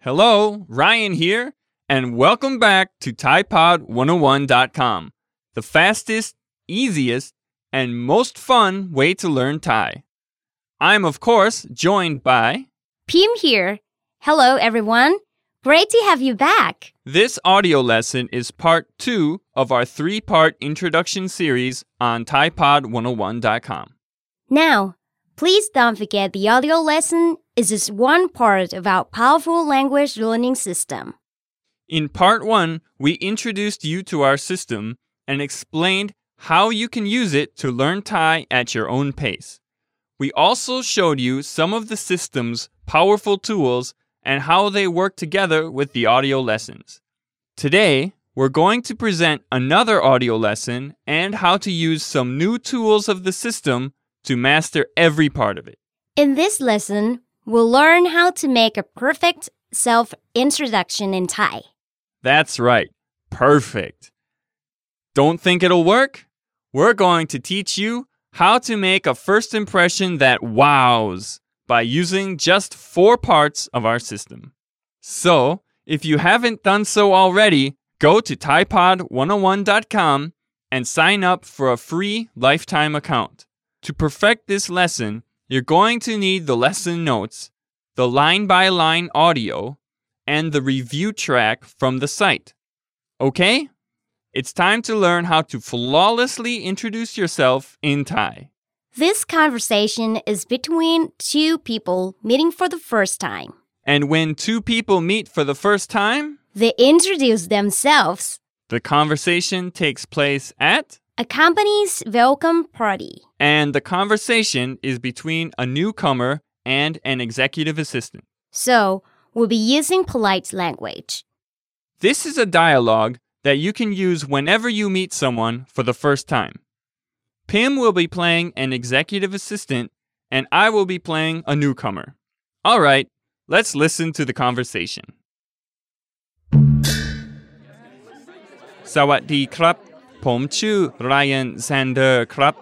Hello, Ryan here, and welcome back to ThaiPod101.com, the fastest easiest, and most fun way to learn Thai. I'm, of course, joined by. Pim here Hello everyone Great to have you back This audio lesson is part two of our three part introduction series on ThaiPod101.com. Now please don't forget the audio lesson is just one part of our powerful language learning system In part one, we introduced you to our system and explained how you can use it to learn Thai at your own pace. We also showed you some of the system's powerful tools and how they work together with the audio lessons. Today, we're going to present another audio lesson and how to use some new tools of the system to master every part of it. In this lesson we'll learn how to make a perfect self introduction in Thai That's right. Perfect. Don't think it'll work? We're going to teach you how to make a first impression that wows by using just four parts of our system. So, if you haven't done so already, go to ThaiPod101.com and sign up for a free lifetime account. To perfect this lesson, you're going to need the lesson notes, the line by line audio, and the review track from the site. Okay? It's time to learn how to flawlessly introduce yourself in Thai. This conversation is between two people meeting for the first time And when two people meet for the first time, They introduce themselves the conversation takes place at, a company's welcome party and the conversation is between a newcomer and an executive assistant. So we'll be using polite language. This is a dialogue that you can use whenever you meet someone for the first time. Pim will be playing an executive assistant, and I will be playing a newcomer. All right, let's listen to the conversation. Sawatdee krap. Pom chu Ryan Zander ครับ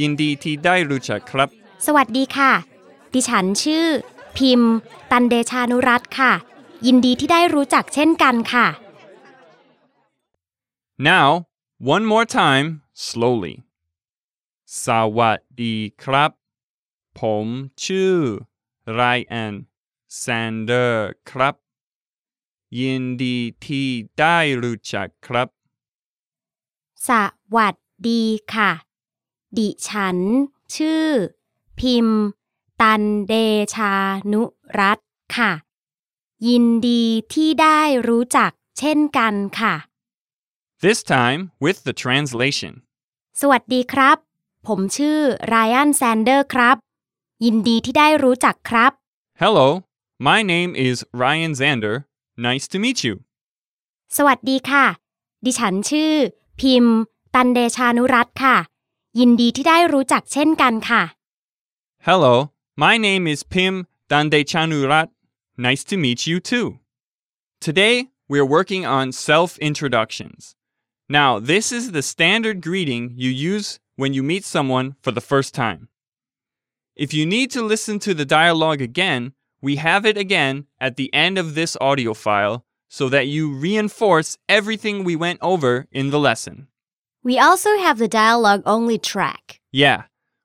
ยินดีที่ได้รู้จักครับ สวัสดีค่ะ ดิฉันชื่อ พิมพ์ ตันเดชานุรัตน์ค่ะ ยินดีที่ได้รู้จักเช่นกันค่ะ Now, one more time, slowly. สวัสดีครับ ผมชื่อ Ryan Sander ครับ ยินดีที่ได้รู้จักครับ สวัสดีค่ะ ดิฉัน ชื่อ พิมพ์ ตันเดชานุรัตน์ค่ะ ยินดีที่ได้รู้จักเช่นกันค่ะ This time with the translation. สวัสดีครับ ผมชื่อไรอันแซนเดอร์ครับ ยินดีที่ได้รู้จักครับ Hello, my name is Ryan Zander. Nice to meet you. สวัสดีค่ะ ดิฉันชื่อยินดีที่ได้รู้จักเช่นกันค่ะ Hello, my name is Pim Tandaechanurat. Nice to meet you too. Today, we're working on self introductions. Now, this is the standard greeting you use when you meet someone for the first time. If you need to listen to the dialogue again, we have it again at the end of this audio file so that you reinforce everything we went over in the lesson. We also have the dialogue only track Yeah,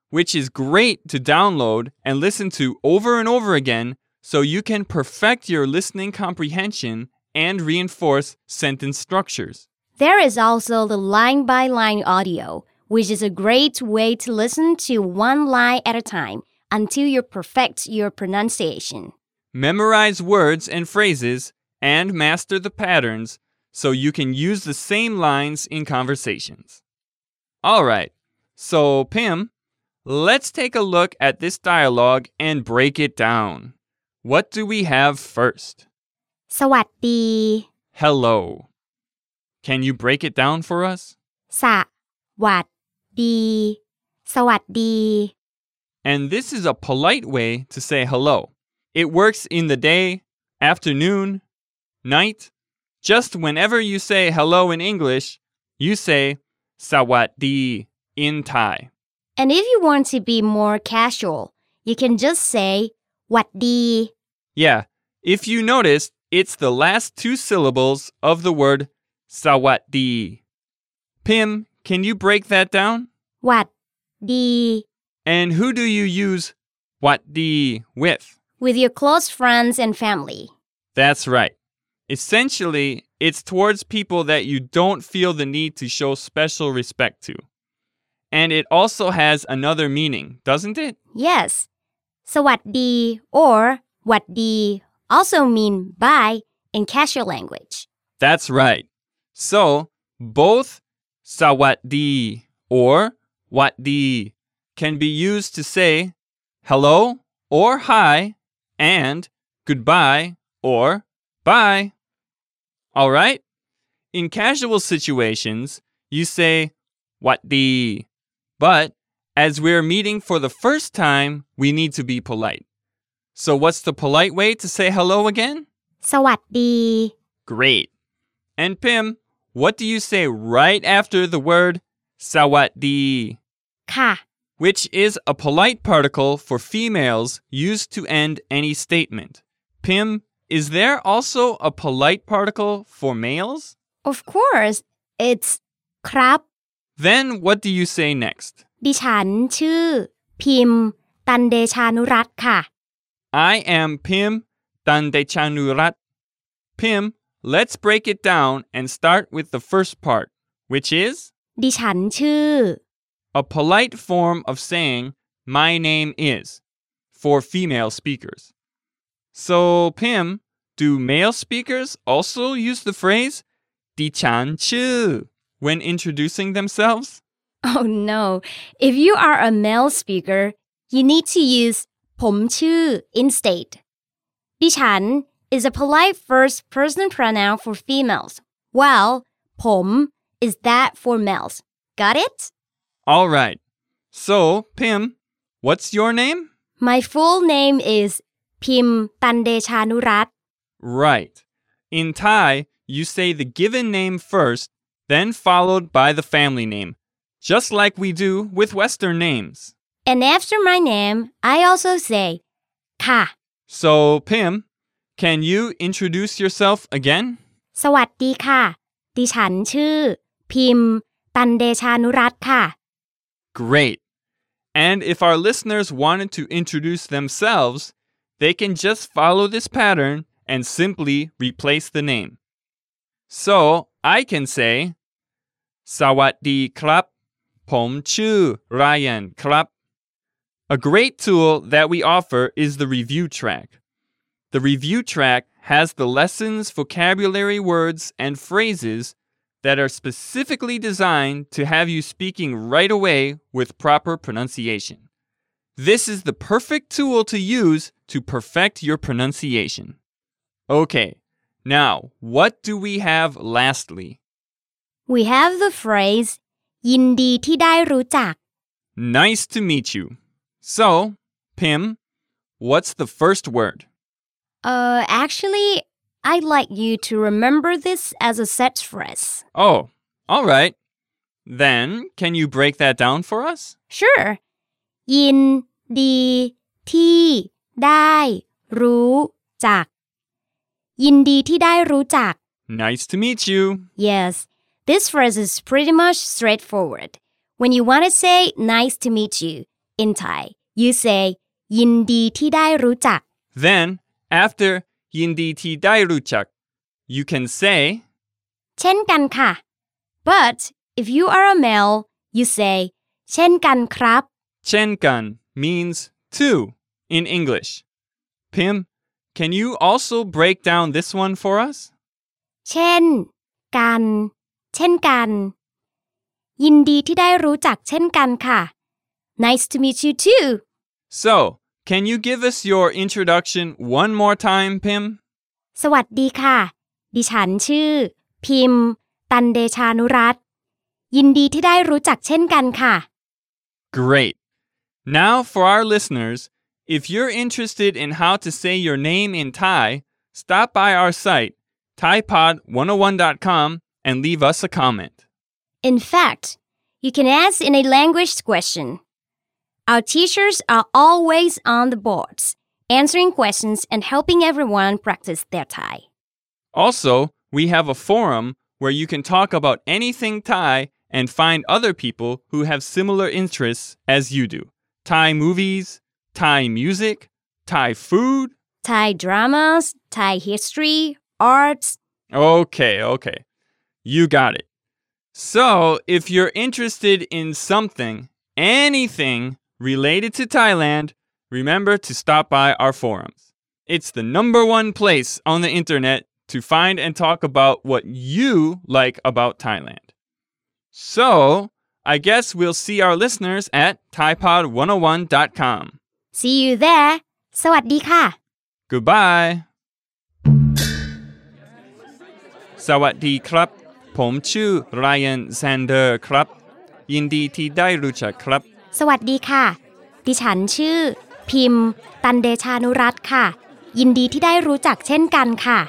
which is great to download and listen to over and over again so you can perfect your listening comprehension and reinforce sentence structures. There is also the line by line audio, which is a great way to listen to one line at a time until you perfect your pronunciation. Memorize words and phrases and master the patterns so you can use the same lines in conversations. All right, so Pim, let's take a look at this dialogue and break it down. What do we have first? สวัสดี Hello. Can you break it down for us? สวัส ดี สวัสดี And this is a polite way to say hello. It works in the day, afternoon, night. Just whenever you say hello in English, you say sawadi in Thai. and if you want to be more casual you can just say หวัดดี Yeah, if you notice, it's the last two syllables of the word Sawadee. Pim, can you break that down? What the? And who do you use wadi with? With your close friends and family. That's right. Essentially, it's towards people that you don't feel the need to show special respect to. And it also has another meaning, doesn't it? Yes. Sawadee or wadi also mean bye in casual language. That's right. So, both sawadi or wadi can be used to say hello or hi and goodbye or bye. All right? In casual situations, you say wadi. But as we're meeting for the first time, we need to be polite. So, what's the polite way to say hello again? สวัสดี Great. And Pim, what do you say right after the word sawadee? Ka. Which is a polite particle for females used to end any statement. Pim, is there also a polite particle for males? Of course. It's krap. Then what do you say next? ดิฉันชื่อ พิมตันเดชานุรัตน์ค่ะ I am Pim Tandaechanurat. Pim, let's break it down and start with the first part, which is ดิฉันชื่อ a polite form of saying my name is for female speakers. So, Pim, do male speakers also use the phrase "dichan chu" when introducing themselves? Oh no if you are a male speaker you need to use ผมชื่อ instead ดิฉัน is a polite first person pronoun for females, while pom is that for males. Got it? All right. So, Pim, what's your name? My full name is Pim Tandaechanurat. Right. In Thai, you say the given name first, then followed by the family name, just like we do with Western names. And after my name, I also say Ka. So, Pim, can you introduce yourself again? สวัสดีค่ะ ดิฉันชื่อ พิมพ์ ตันเดชานุรัตน์ค่ะ Great. And if our listeners wanted to introduce themselves, they can just follow this pattern and simply replace the name. So, I can say, Sawatdi krap, Pom chu Ryan krap. A great tool that we offer is the review track. The review track has the lessons, vocabulary, words, and phrases that are specifically designed to have you speaking right away with proper pronunciation. This is the perfect tool to use to perfect your pronunciation. Okay, now what do we have lastly? We have the phrase ยินดีที่ได้รู้จัก Nice to meet you. So, Pim, what's the first word? Uh, actually, I'd like you to remember this as a set phrase. Oh, all right. Then, can you break that down for us? Sure. ยินดีที่ได้รู้จัก ยินดีที่ได้รู้จัก Nice to meet you. Yes. This phrase is pretty much straightforward. When you want to say nice to meet you in Thai, you say ยินดีที่ได้รู้จัก Then after ยินดีที่ได้รู้จัก you can say เช่นกันค่ะ but if you are a male you say เช่นกันครับ เช่นกัน means too in English. Pim can you also break down this one for us? เช่นกัน เช่นกัน ยินดีที่ได้รู้จักเช่นกันค่ะ Nice to meet you too. So can you give us your introduction one more time, Pim? สวัสดีค่ะ ดิฉันชื่อ พิมพ์ ตันเดชานุรัตน์ยินดีที่ได้รู้จักเช่นกันค่ะ Great. Now, for our listeners, if you're interested in how to say your name in Thai, stop by our site, thaipod101.com, and leave us a comment. In fact, you can ask in a language question. Our teachers are always on the boards, answering questions and helping everyone practice their Thai. Also, we have a forum where you can talk about anything Thai and find other people who have similar interests as you do Thai movies, Thai music, Thai food. Thai dramas, Thai history, arts. Okay, okay. You got it. So, if you're interested in something, anything related to Thailand, remember to stop by our forums. It's the number one place on the internet to find and talk about what you like about Thailand. So, I guess we'll see our listeners at thaipod101.com. See you there. สวัสดีค่ะ Goodbye. สวัสดีครับ ผมชื่อไรอันแซนเดอร์ครับ ยินดีที่ได้รู้จักครับ สวัสดีค่ะ ดิฉันชื่อ พิมพ์ ตันเดชานุรัตค่ะ ยินดีที่ได้รู้จักเช่นกันค่ะ